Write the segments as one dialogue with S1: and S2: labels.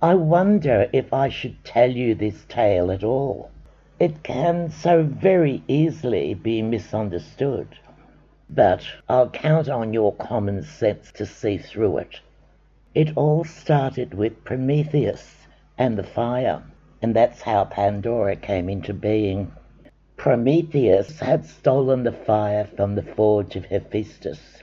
S1: I wonder if I should tell you this tale at all. It can so very easily be misunderstood. But I'll count on your common sense to see through it. It all started with Prometheus and the fire, and that's how Pandora came into being. Prometheus had stolen the fire from the forge of Hephaestus,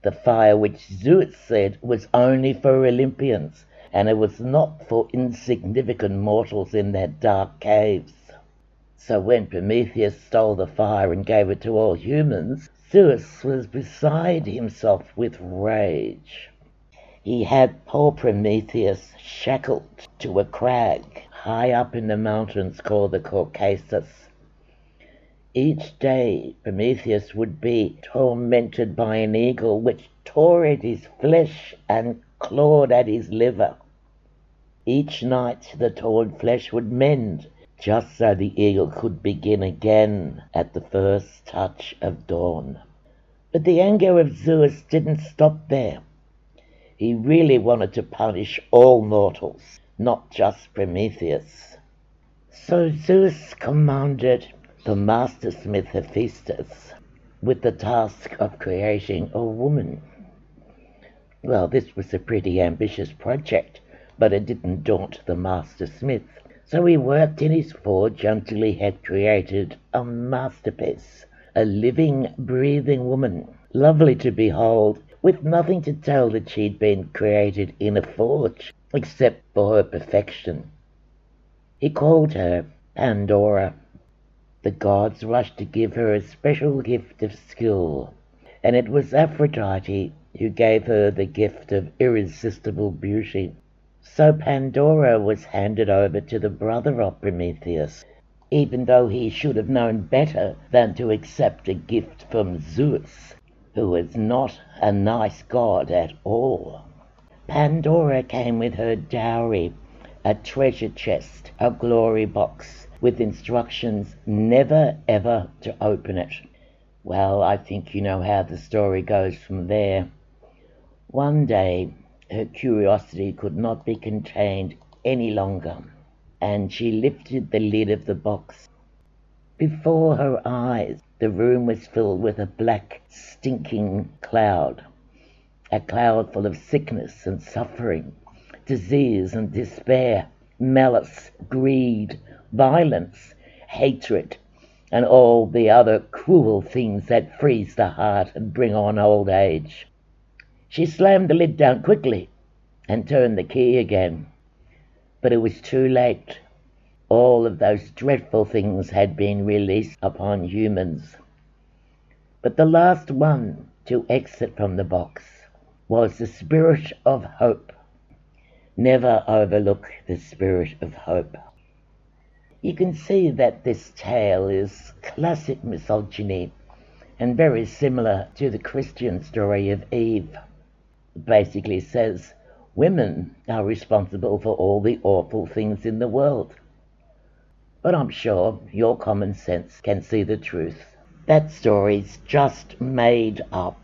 S1: the fire which Zeus said was only for Olympians, and it was not for insignificant mortals in their dark caves. So when Prometheus stole the fire and gave it to all humans, Zeus was beside himself with rage. He had poor Prometheus shackled to a crag high up in the mountains called the Caucasus. Each day Prometheus would be tormented by an eagle which tore at his flesh and clawed at his liver. Each night the torn flesh would mend, just so the eagle could begin again at the first touch of dawn. But the anger of Zeus didn't stop there. He really wanted to punish all mortals, not just Prometheus. So Zeus commanded the master smith Hephaestus with the task of creating a woman. Well, this was a pretty ambitious project, but it didn't daunt the master smith. So he worked in his forge until he had created a masterpiece, a living, breathing woman, lovely to behold with nothing to tell that she'd been created in a forge, except for her perfection. He called her Pandora. The gods rushed to give her a special gift of skill, and it was Aphrodite who gave her the gift of irresistible beauty. So Pandora was handed over to the brother of Prometheus, even though he should have known better than to accept a gift from Zeus who was not a nice god at all. Pandora came with her dowry, a treasure chest, a glory box, with instructions never ever to open it. Well, I think you know how the story goes from there. One day, her curiosity could not be contained any longer, and she lifted the lid of the box. Before her eyes the room was filled with a black, stinking cloud, a cloud full of sickness and suffering, disease and despair, malice, greed, violence, hatred, and all the other cruel things that freeze the heart and bring on old age. She slammed the lid down quickly and turned the key again, but it was too late all of those dreadful things had been released upon humans. But the last one to exit from the box was the spirit of hope. Never overlook the spirit of hope. You can see that this tale is classic misogyny and very similar to the Christian story of Eve. Basically says women are responsible for all the awful things in the world but I'm sure your common sense can see the truth. That story's just made up.